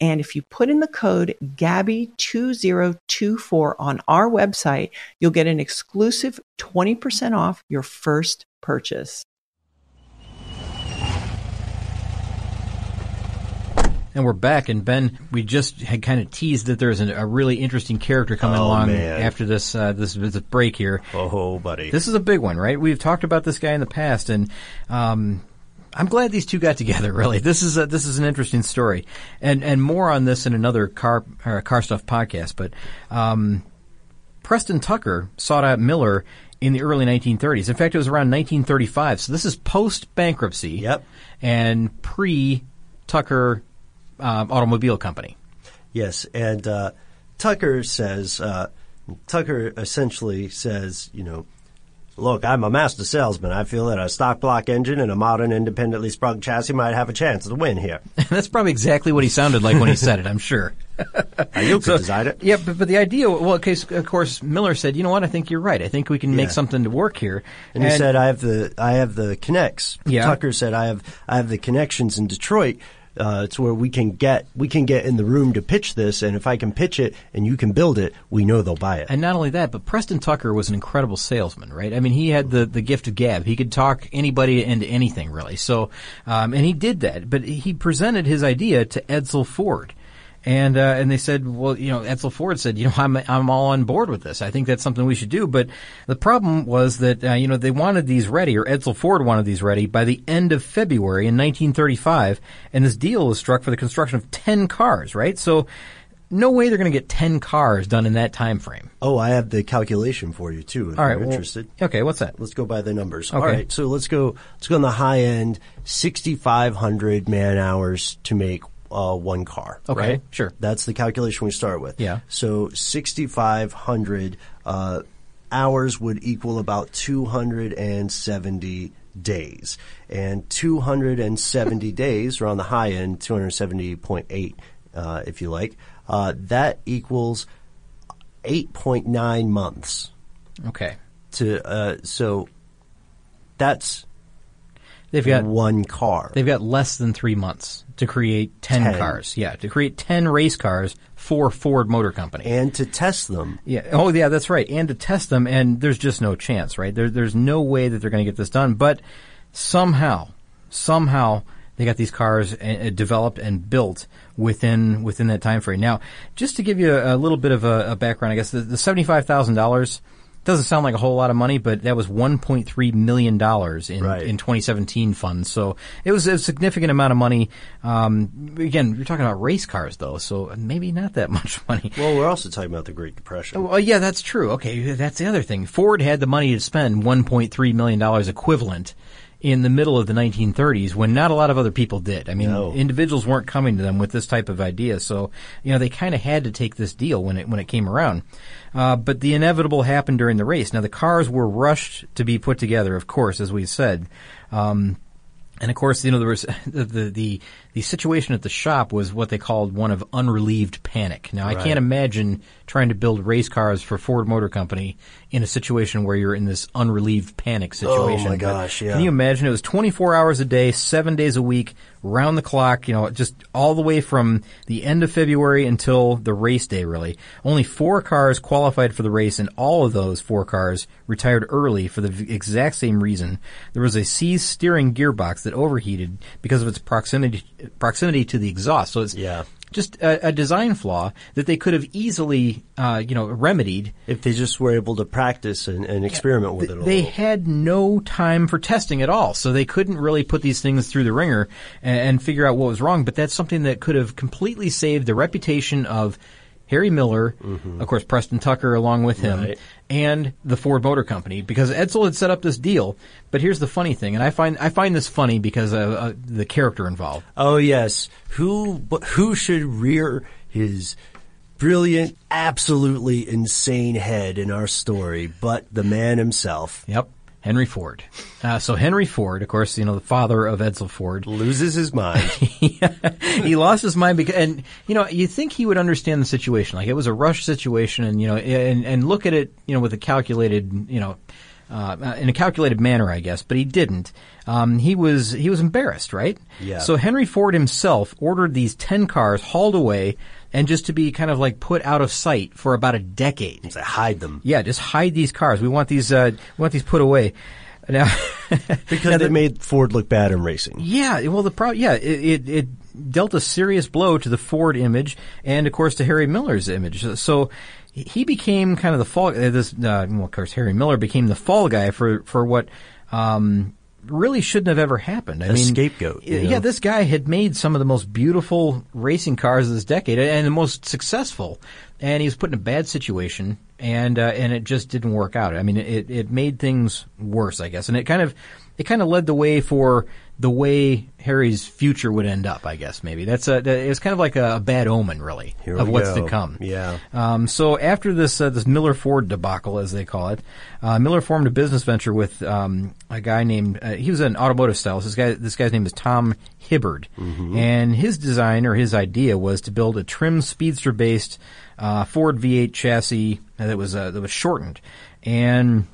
And if you put in the code GABBY2024 on our website, you'll get an exclusive 20% off your first purchase. And we're back, and Ben, we just had kind of teased that there's a, a really interesting character coming Oh, along man. after this uh, this this break here. Oh, buddy. This is a big one, right? We've talked about this guy in the past, and um, I'm glad these two got together. Really, this is a, this is an interesting story, and and more on this in another car uh, car stuff podcast. But um, Preston Tucker sought out Miller in the early 1930s. In fact, it was around 1935. So this is post bankruptcy. Yep. And pre Tucker um, Automobile Company. Yes, and uh, Tucker says uh, Tucker essentially says, you know, look, I'm a master salesman. I feel that a stock block engine and a modern independently sprung chassis might have a chance to win here. That's probably exactly what he sounded like when he said it. I'm sure. You could design it. Yeah, but, but the idea, well, so of course, Miller said, you know what, I think you're right. I think we can make Yeah. something to work here. And he said, "I have the I have the connects." Yeah. Tucker said, "I have I have the connections in Detroit." Uh, to where we can get we can get in the room to pitch this, and if I can pitch it and you can build it, we know they'll buy it. And not only that, but Preston Tucker was an incredible salesman, right? I mean, he had the, the gift of gab. He could talk anybody into anything, really. So, um, and he did that. But he presented his idea to Edsel Ford. And, uh, and they said, well, you know, Edsel Ford said, you know, I'm, I'm all on board with this. I think that's something we should do. But the problem was that, uh, you know, they wanted these ready, or Edsel Ford wanted these ready by the end of February in 1935. And this deal was struck for the construction of 10 cars, right? So, no way they're going to get 10 cars done in that time frame. Oh, I have the calculation for you too. If All right, you're well, interested. Okay, what's that? Let's go by the numbers. Okay. All right, so let's go. Let's go on the high end. Sixty-five hundred man hours to make uh, one car. Okay, right? sure. That's the calculation we start with. Yeah. So sixty-five hundred uh, hours would equal about two hundred and seventy days, and two hundred and seventy days, or on the high end, two hundred seventy point eight, uh, if you like. Uh, that equals eight point nine months Okay. to uh, so that's They've got one car. They've got less than three months to create 10, 10. cars. Yeah, to create 10 race cars for Ford Motor Company. and to test them. Yeah. Oh, yeah, that's right. And to test them, and there's just no chance, right? There, there's no way that they're going to get this done. But somehow, somehow, they got these cars uh, developed and built within within that time frame. Now, just to give you a, a little bit of a, a background, I guess the, the seventy five thousand dollars doesn't sound like a whole lot of money, but that was one point three million dollars in Right. in 2017 funds. So it was a significant amount of money. Um, again, you're talking about race cars, though, so maybe not that much money. Well, we're also talking about the Great Depression. Well, yeah, that's true. Okay, that's the other thing. Ford had the money to spend 1.3 million dollars equivalent in the middle of the 1930s when not a lot of other people did. I mean, No. individuals weren't coming to them with this type of idea, so you know they kind of had to take this deal when it when it came around. Uh, but the inevitable happened during the race. Now the cars were rushed to be put together, of course, as we said. Um, and of course, you know, there was the, the the the situation at the shop was what they called one of unrelieved panic. Now, I Right. can't imagine trying to build race cars for Ford Motor Company in a situation where you're in this unrelieved panic situation. Oh my But gosh, yeah. Can you imagine? It was 24 hours a day, seven days a week, round the clock. You know, just all the way from the end of February until the race day. Really, only four cars qualified for the race, and all of those four cars retired early for the exact same reason. There was a seized steering gearbox that overheated because of its proximity proximity to the exhaust. So it's Yeah. Just a, a design flaw that they could have easily, uh, you know, remedied If they just were able to practice and, and experiment with it a they had no time for testing at all, so they couldn't really put these things through the ringer and, and figure out what was wrong. But that's something that could have completely saved the reputation of Harry Miller, of course, Preston Tucker along with him, Right. and the Ford Motor Company, because Edsel had set up this deal. But here's the funny thing, and I find I find this funny because of uh, the character involved. Oh yes, who but who should rear his brilliant, absolutely insane head in our story, but the man himself Yep, Henry Ford. Uh, so Henry Ford, of course, you know the father of Edsel Ford. loses his mind. he lost his mind because, and you know, you think he would understand the situation. Like it was a rush situation, and you know, and and look at it, you know, with a calculated, you know, uh, in a calculated manner, I guess. But he didn't. Um, he was he was embarrassed, right? Yeah. So Henry Ford himself ordered these ten cars hauled away, and just to be kind of like put out of sight for about a decade. Like hide them Yeah, just hide these cars. We want these. Uh, we want these put away. Now, because now they the- made Ford look bad in racing. yeah, well, the pro- yeah, it, it, it dealt a serious blow to the Ford image and, of course, to Harry Miller's image. So he became kind of the fall. Uh, this, uh, well, of course, Harry Miller became the fall guy for for what um, really shouldn't have ever happened. I A mean, scapegoat, Yeah, know? this guy had made some of the most beautiful racing cars of this decade and the most successful, and he was put in a bad situation. And uh, and it just didn't work out. I mean, it it made things worse, I guess, and it kind of it kind of led the way for the way Harry's future would end up. I guess maybe that's a that- it's kind of like a, bad omen, really, Here of what's go. to come. Yeah. Um, so after this uh, this Miller Ford debacle, as they call it, uh, Miller formed a business venture with um, a guy named uh, he was an automotive stylist. This guy this guy's name is Tom Hibbard, and his design or his idea was to build a trim speedster based uh, Ford V8 chassis that was uh, that was shortened and.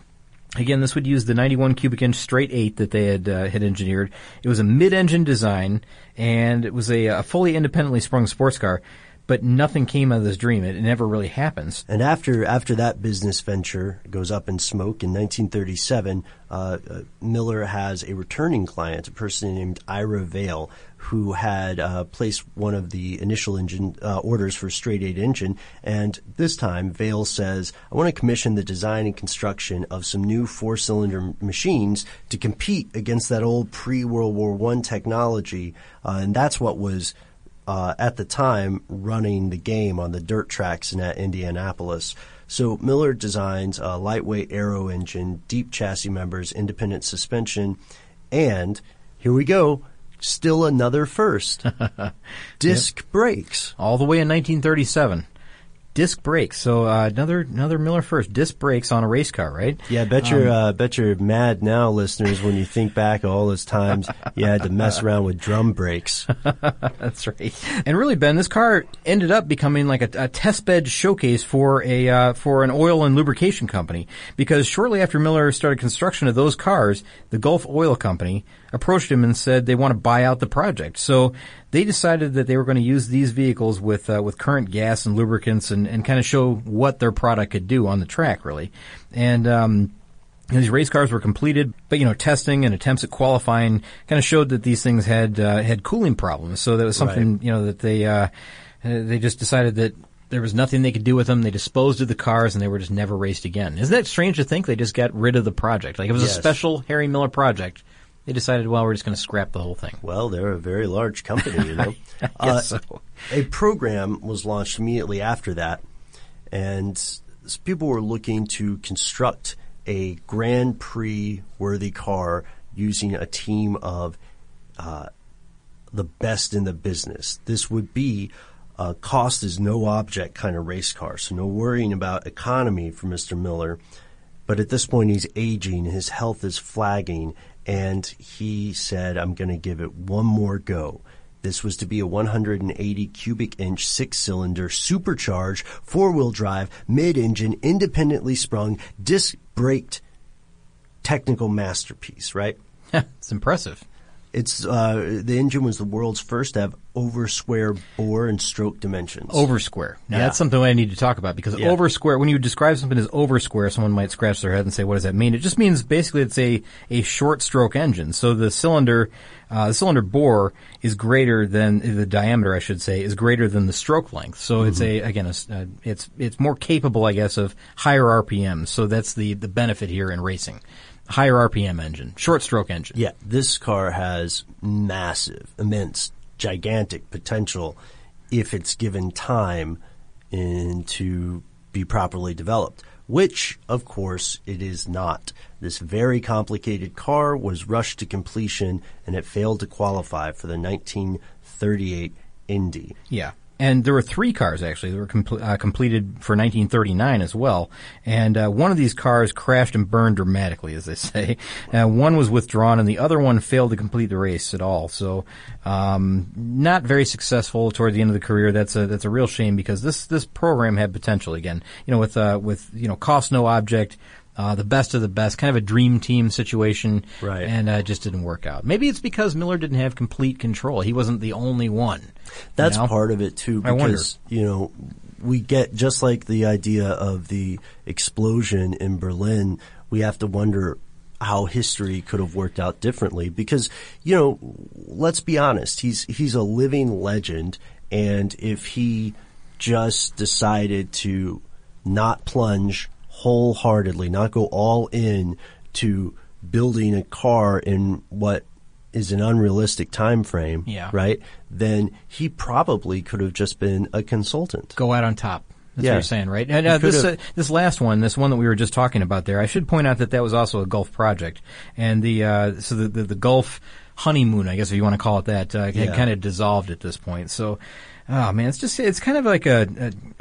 Again, this would use the 91 cubic inch straight eight that they had uh, had engineered. It was a mid-engine design, and it was a, a fully independently sprung sports car. But nothing came out of this dream. It, it never really happens. And after after that business venture goes up in smoke in 1937, uh, uh, Miller has a returning client, a person named Ira Vail, who had uh, placed one of the initial engine uh, orders for straight eight engine. And this time, Vail says, "I want to commission the design and construction of some new four cylinder machines to compete against that old pre World War One technology." Uh, and that's what was uh, at the time running the game on the dirt tracks in at Indianapolis. So Miller designs a lightweight aero engine, deep chassis members, independent suspension, and here we go, still another first. Disc brakes. All the way in 1937. disc brakes. So uh, another another Miller first disc brakes on a race car, right? Yeah, bet you're uh, bet you're mad now, listeners, when you think back all those times you had to mess around with drum brakes. That's right. And really, Ben, this car ended up becoming like a, a test bed showcase for a uh, for an oil and lubrication company because shortly after Miller started construction of those cars, the Gulf Oil Company approached him and said they want to buy out the project. So they decided that they were going to use these vehicles with uh, with current gas and lubricants and, and kind of show what their product could do on the track, really. And um, these race cars were completed, but you know, testing and attempts at qualifying kind of showed that these things had uh, had cooling problems. So that was something Right. you know that they uh, they just decided that there was nothing they could do with them. They disposed of the cars and they were just never raced again. Isn't that strange to think? They just got rid of the project. Like it was Yes. a special Harry Miller project. They decided, well, we're just going to scrap the whole thing. Well, they're a very large company, you know. Uh, so. a program was launched immediately after that, and people were looking to construct a Grand Prix worthy car using a team of uh, the best in the business. This would be a cost is no object kind of race car, so no worrying about economy for Mr. Miller. But at this point, he's aging, his health is flagging, and he said, I'm going to give it one more go. This was to be a 180 cubic inch six cylinder supercharged four wheel drive mid engine independently sprung disc braked technical masterpiece, right? it's impressive. It's uh, the engine was the world's first to have over square bore and stroke dimensions. Over square. Now Yeah. that's something I need to talk about because Yeah. over square, when you describe something as over square, someone might scratch their head and say, what does that mean? It just means basically it's a, a short stroke engine. So the cylinder, uh, the cylinder bore is greater than, the diameter I should say, is greater than the stroke length. So it's a, again, a uh, it's, it's more capable, I guess, of higher RPM. So that's the, the benefit here in racing. Higher RPM engine, short stroke engine. Yeah, this car has massive, immense, gigantic potential if it's given time and to be properly developed. Which, of course, it is not. This very complicated car was rushed to completion and it failed to qualify for the 1938 Indy. Yeah. And there were three cars actually that were comple- uh, completed for 1939 as well. And uh, one of these cars crashed and burned dramatically, as they say. Uh, one was withdrawn, and the other one failed to complete the race at all. So, um, not very successful toward the end of the career. That's a that's a real shame because this this program had potential. Again, you know, with uh, with you know, cost no object. Uh, the best of the best, kind of a dream team situation, Right. And uh, it just didn't work out. Maybe it's because Miller didn't have complete control. He wasn't the only one. you That's know? part of it too, because you know we get just like the idea of the explosion in Berlin. We have to wonder how history could have worked out differently because you know let's be honest he's he's a living legend and if he just decided to not plunge wholeheartedly not go all in to building a car in what is an unrealistic time frame Yeah. right then he probably could have just been a consultant go out on top. That's Yeah. what you're saying, right? And uh, this uh, this last one, this one that we were just talking about there, I should point out that that was also a Gulf project, and the uh, so the, the the Gulf honeymoon, I guess if you want to call it that, uh, had Yeah. kind of dissolved at this point. So, oh man, it's just it's kind of like a,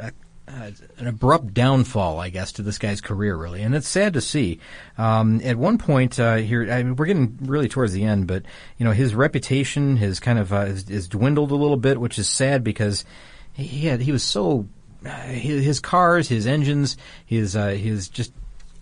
a, a uh, an abrupt downfall, I guess, to this guy's career, really, and it's sad to see. Um, at one point uh, here, I mean, we're getting really towards the end, but you know, his reputation has kind of uh, is, is dwindled a little bit, which is sad because he had he was so uh, his, his cars, his engines, his uh, his just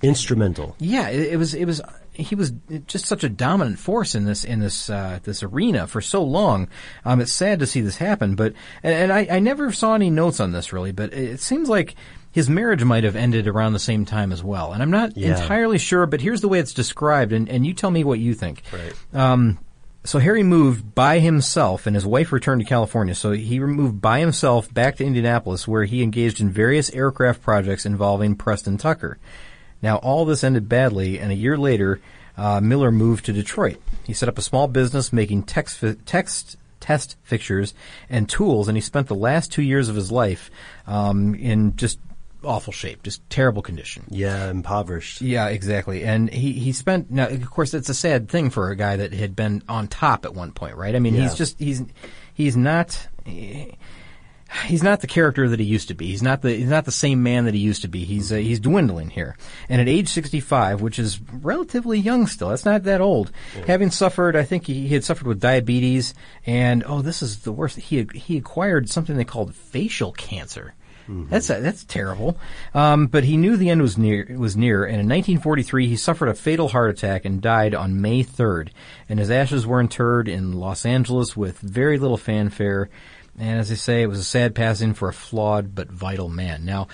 instrumental yeah, it, it was it was he was just such a dominant force in this in this uh, this arena for so long. Um, it's sad to see this happen, but and, and I, I never saw any notes on this really, but it, seems like his marriage might have ended around the same time as well, and I'm not Yeah. entirely sure. But here's the way it's described, and, and you tell me what you think. Right. Um, so Harry moved by himself, and his wife returned to California. So he moved by himself back to Indianapolis, where he engaged in various aircraft projects involving Preston Tucker. Now, all this ended badly, and a year later, uh, Miller moved to Detroit. He set up a small business making text, fi- text test fixtures and tools, and he spent the last two years of his life um, in just awful shape, just terrible condition. yeah impoverished Yeah, exactly. And he, he spent now of course it's a sad thing for a guy that had been on top at one point, right? I mean, he's just he's he's not he's not the character that he used to be. He's not the he's not the same man that he used to be. He's uh, he's dwindling here. And at age 65, which is relatively young still, that's not that old. Having suffered, I think he, he had suffered with diabetes, and oh, this is the worst. He he acquired something they called facial cancer. That's that's terrible. Um, but he knew the end was near. Was near, and in 1943 he suffered a fatal heart attack and died on May 3rd. And his ashes were interred in Los Angeles with very little fanfare. And as they say, it was a sad passing for a flawed but vital man. Now,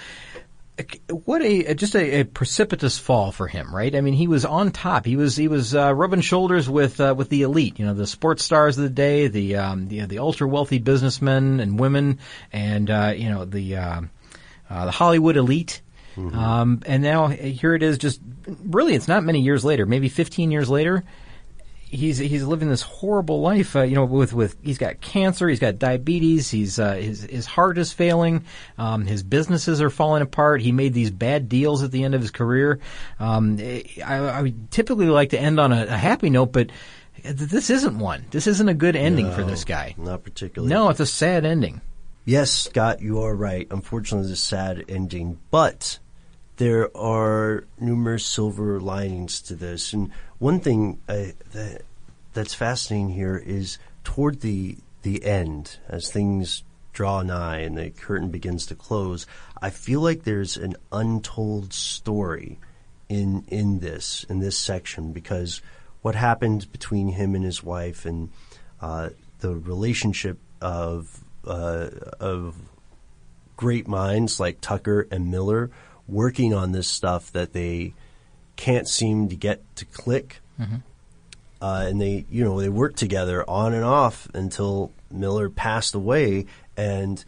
what a just a, a precipitous fall for him, right? I mean, he was on top. He was he was uh, rubbing shoulders with uh, with the elite, you know, the sports stars of the day, the um, the, the ultra wealthy businessmen and women, and uh, you know the uh, uh, the Hollywood elite. Um, and now here it is. Just really, it's not many years later, maybe 15 years later. He's he's living this horrible life, uh, you know. With with he's got cancer, he's got diabetes, he's uh, his his heart is failing, um, his businesses are falling apart. He made these bad deals at the end of his career. Um, I, I would typically like to end on a, a happy note, but this isn't one. This isn't a good ending for this guy. Not particularly. No, it's a sad ending. Yes, Scott, you are right. Unfortunately, it's a sad ending, but there are numerous silver linings to this. And one thing uh, that that's fascinating here is toward the the end, as things draw nigh and the curtain begins to close. I feel like there's an untold story in in this in this section because what happened between him and his wife and uh, the relationship of uh, of great minds like Tucker and Miller working on this stuff that they can't seem to get to click. Uh, and they, you know, they worked together on and off until Miller passed away, and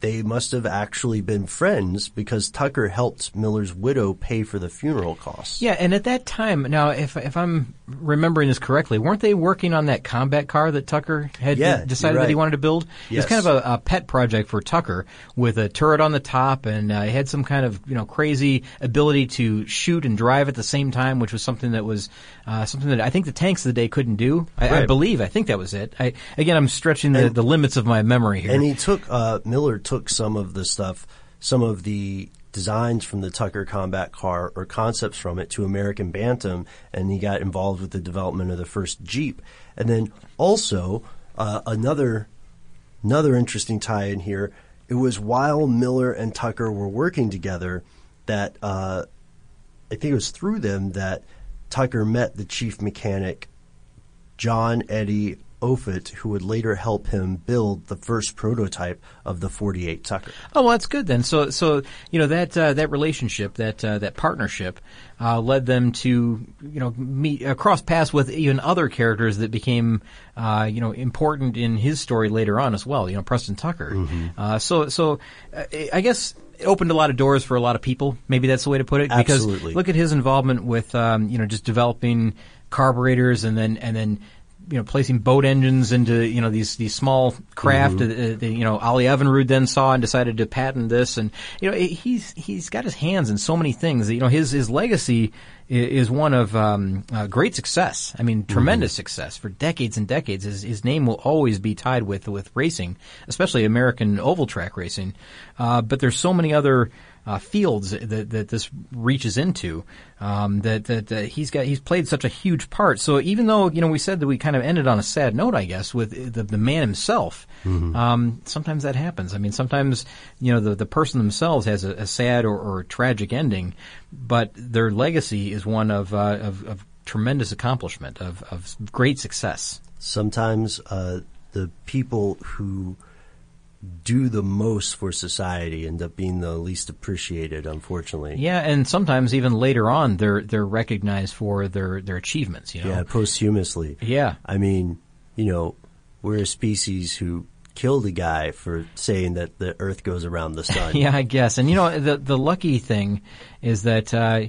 they must have actually been friends because Tucker helped Miller's widow pay for the funeral costs. Yeah, and at that time, now if if I'm remembering this correctly, weren't they working on that combat car that Tucker had Yeah, decided that he wanted to build? It was kind of a, a pet project for Tucker with a turret on the top, and uh, he had some kind of you know crazy ability to shoot and drive at the same time, which was something that was uh, something that I think the tanks of the day couldn't do. I, I believe, I think that was it. I again, I'm stretching the, And- the limits of my memory here. And he took uh, Miller took some of the stuff, some of the designs from the Tucker combat car or concepts from it to American Bantam, and he got involved with the development of the first Jeep. And then also uh, another another interesting tie in here. It was while Miller and Tucker were working together that uh, I think it was through them that Tucker met the chief mechanic John Eddie Offutt, who would later help him build the first prototype of the 48 Tucker. Oh, well, that's good then. So, so you know that uh, that relationship, that uh, that partnership, uh, led them to you know meet uh, cross paths with even other characters that became uh, you know important in his story later on as well. You know, Preston Tucker. Uh, so, so uh, I guess. It opened a lot of doors for a lot of people. Maybe that's the way to put it. Because look at his involvement with, um, you know, just developing carburetors and then and then you know, placing boat engines into you know these these small craft. Uh, uh, the, you know, Ole Evinrude then saw and decided to patent this, and you know he's he's got his hands in so many things. You know, his his legacy is one of um, uh, great success. I mean, tremendous success for decades and decades. His his name will always be tied with with racing, especially American oval track racing. Uh, but there's so many other uh, fields that, that this reaches into. Um, that that uh, he's got he's played such a huge part. So even though you know we said that we kind of ended on a sad note, I guess with the the man himself. Um, sometimes that happens. I mean, sometimes you know the the person themselves has a, a sad or, or tragic ending, but their legacy is one of uh, of, of tremendous accomplishment of of great success. Sometimes uh, the people who do the most for society end up being the least appreciated, unfortunately. Yeah, and sometimes even later on, they're they're recognized for their their achievements. You know. Yeah, posthumously. Yeah. I mean, you know, we're a species who killed a guy for saying that the Earth goes around the sun. Yeah, I guess. And you know, the the lucky thing is that uh,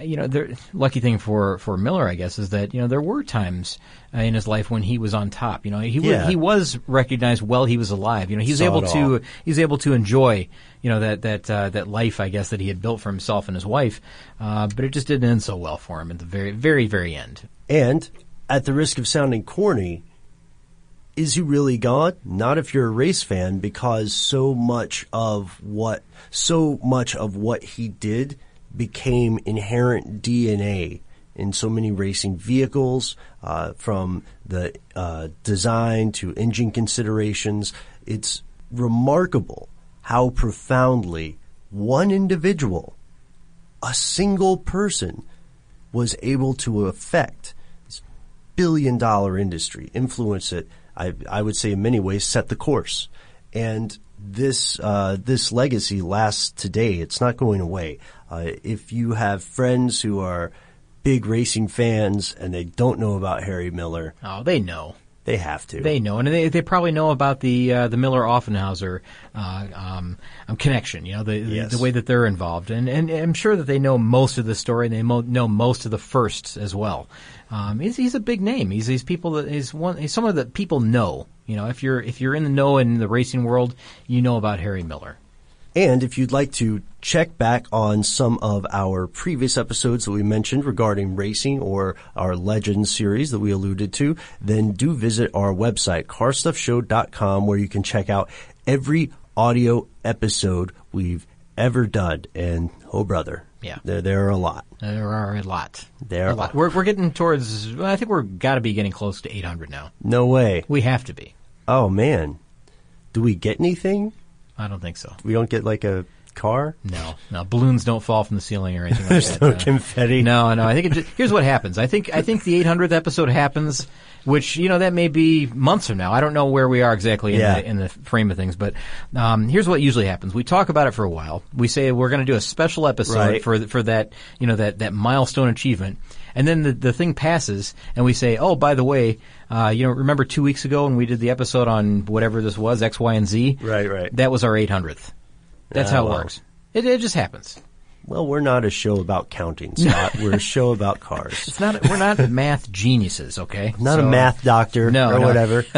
you know, the lucky thing for for Miller, I guess, is that you know there were times uh, in his life when he was on top. You know, he Yeah. he was recognized while he was alive. You know, he was Saw able to he was able to enjoy you know that that uh, that life, I guess, that he had built for himself and his wife. Uh, but it just didn't end so well for him at the very very very end. And at the risk of sounding corny, is he really gone? Not if you're a race fan, because so much of what so much of what he did became inherent DNA in so many racing vehicles, uh, from the uh, design to engine considerations. It's remarkable how profoundly one individual, a single person, was able to affect this billion dollar industry, influence it. I, I would say in many ways set the course. And this uh, this legacy lasts today. It's not going away. Uh, if you have friends who are big racing fans and they don't know about Harry Miller, Oh, they know. They have to. They know, and they, they probably know about the uh, the Miller Offenhauser uh, um, um, connection. You know, the, the- Yes. the way that they're involved, and and I'm sure that they know most of the story. and They mo- know most of the firsts as well. Um, he's, he's a big name. He's he's people that he's one. He's someone that people know. You know, if you're if you're in the know in the racing world, you know about Harry Miller. And if you'd like to check back on some of our previous episodes that we mentioned regarding racing or our Legends series that we alluded to, then do visit our website, carstuffshow.com, where you can check out every audio episode we've ever done. And oh brother, Yeah. there, there are a lot. There are a lot. There are a lot. We're we're getting towards. well, I think we're got to be getting close to 800 now. No way. We have to be. Oh man. Do we get anything? I don't think so. We don't get like a car? No, no, balloons don't fall from the ceiling or anything like There's that. no confetti. No, no. I think it just, here's what happens. I think I think the 800th episode happens, which you know that may be months from now. I don't know where we are exactly in, Yeah. the, in the frame of things, but um, here's what usually happens. We talk about it for a while. We say we're going to do a special episode Right. for for that you know that that milestone achievement. And then the, the thing passes, and we say, "Oh, by the way, uh, you know, remember two weeks ago when we did the episode on whatever this was, X, Y, and Z? Right, right. That was our 800th. That's Ah, how it well. works. It, it just happens. Well, we're not a show about counting, Scott. we're a show about cars. It's not. We're not math geniuses, okay? Not a math doctor No, or no. whatever.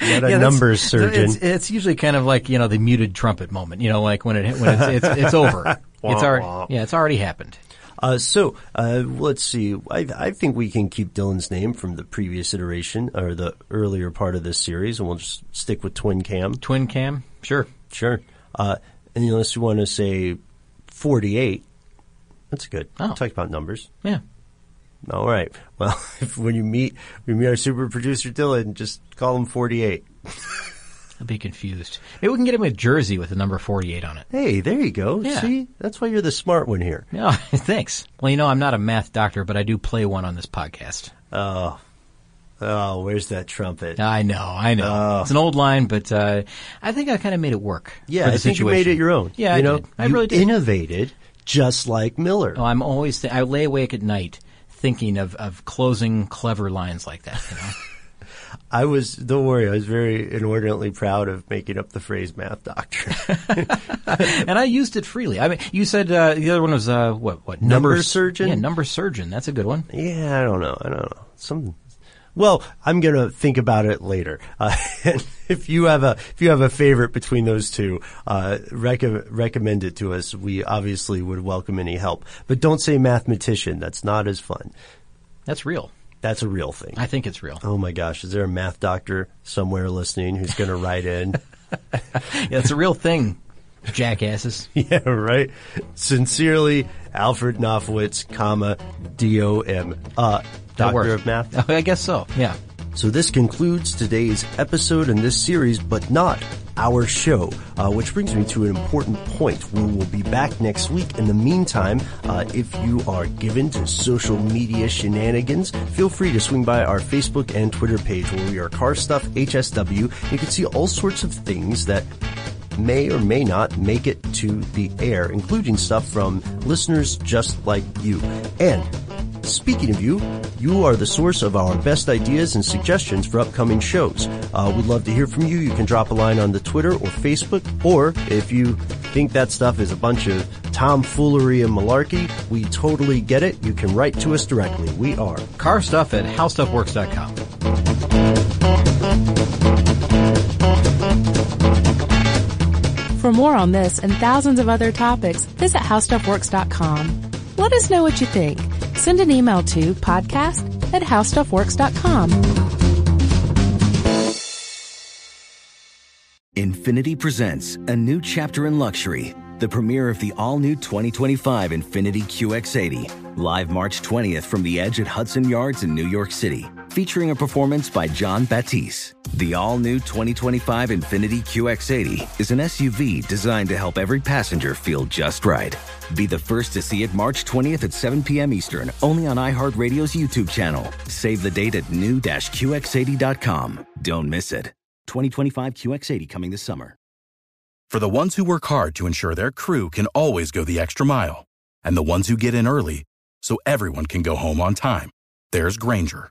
Not a Yeah, numbers surgeon. It's, it's usually kind of like you know the muted trumpet moment. You know, like when it when it's it's, it's over. It's already yeah, it's already happened. Uh, so uh, let's see. I, I think we can keep Dylan's name from the previous iteration or the earlier part of this series, and we'll just stick with Twin Cam. Twin cam, sure. Sure. Uh, and unless you want to say forty-eight, that's good. Oh. Talk about numbers. Yeah. All right. Well, if, when you meet when you meet our super producer Dylan, just call him forty-eight. I'll be confused. Maybe we can get him a jersey with the number forty-eight on it. Hey, there you go. Yeah. See, that's why you're the smart one here. No, thanks. Well, you know, I'm not a math doctor, but I do play one on this podcast. Oh, oh, where's that trumpet? I know, I know. Oh. It's an old line, but uh, I think I kind of made it work. Yeah, I think you made it your own. Yeah, you I know, did. I you really did. innovated just like Miller. Oh, I'm always th- I lay awake at night thinking of, of closing clever lines like that. You know? I was, don't worry, I was very inordinately proud of making up the phrase math doctor. and I used it freely. I mean, you said uh, the other one was uh, what? What Number surgeon? Yeah, number surgeon. That's a good one. yeah, I don't know. I don't know. Some, well, I'm going to think about it later. Uh, and if you have a, if you have a favorite between those two, uh, rec- recommend it to us. We obviously would welcome any help, but don't say mathematician. That's not as fun. That's real. That's a real thing. I think it's real. Oh my gosh, is there a math doctor somewhere listening who's going to write in? Yeah, it's a real thing. Jackasses. yeah, right. Sincerely, Alfred Knopfowitz, comma D-O-M, uh, Doctor of Math. I guess so. Yeah. So this concludes today's episode in this series, but not our show, uh, which brings me to an important point. We will be back next week. In the meantime, uh, if you are given to social media shenanigans, feel free to swing by our Facebook and Twitter page where we are Car Stuff HSW. You can see all sorts of things that may or may not make it to the air, including stuff from listeners just like you. And Speaking of you, you are the source of our best ideas and suggestions for upcoming shows. Uh, we'd love to hear from you. You can drop a line on the Twitter or Facebook, or if you think that stuff is a bunch of tomfoolery and malarkey, we totally get it. You can write to us directly. We are Car stuff at howstuffworks.com. For more on this and thousands of other topics, visit howstuffworks.com. Let us know what you think send an email to podcast at howstuffworks.com. Infiniti presents a new chapter in luxury, the premiere of the all new 2025 Infiniti QX80, live March 20th from the edge at Hudson Yards in New York City featuring a performance by Jon Batiste. The all new 2025 Infiniti QX80 is an SUV designed to help every passenger feel just right. Be the first to see it March 20th at 7 p.m. Eastern, only on iHeartRadio's YouTube channel. Save the date at new-QX80.com. Don't miss it. 2025 QX80 coming this summer. For the ones who work hard to ensure their crew can always go the extra mile, and the ones who get in early so everyone can go home on time, there's Grainger,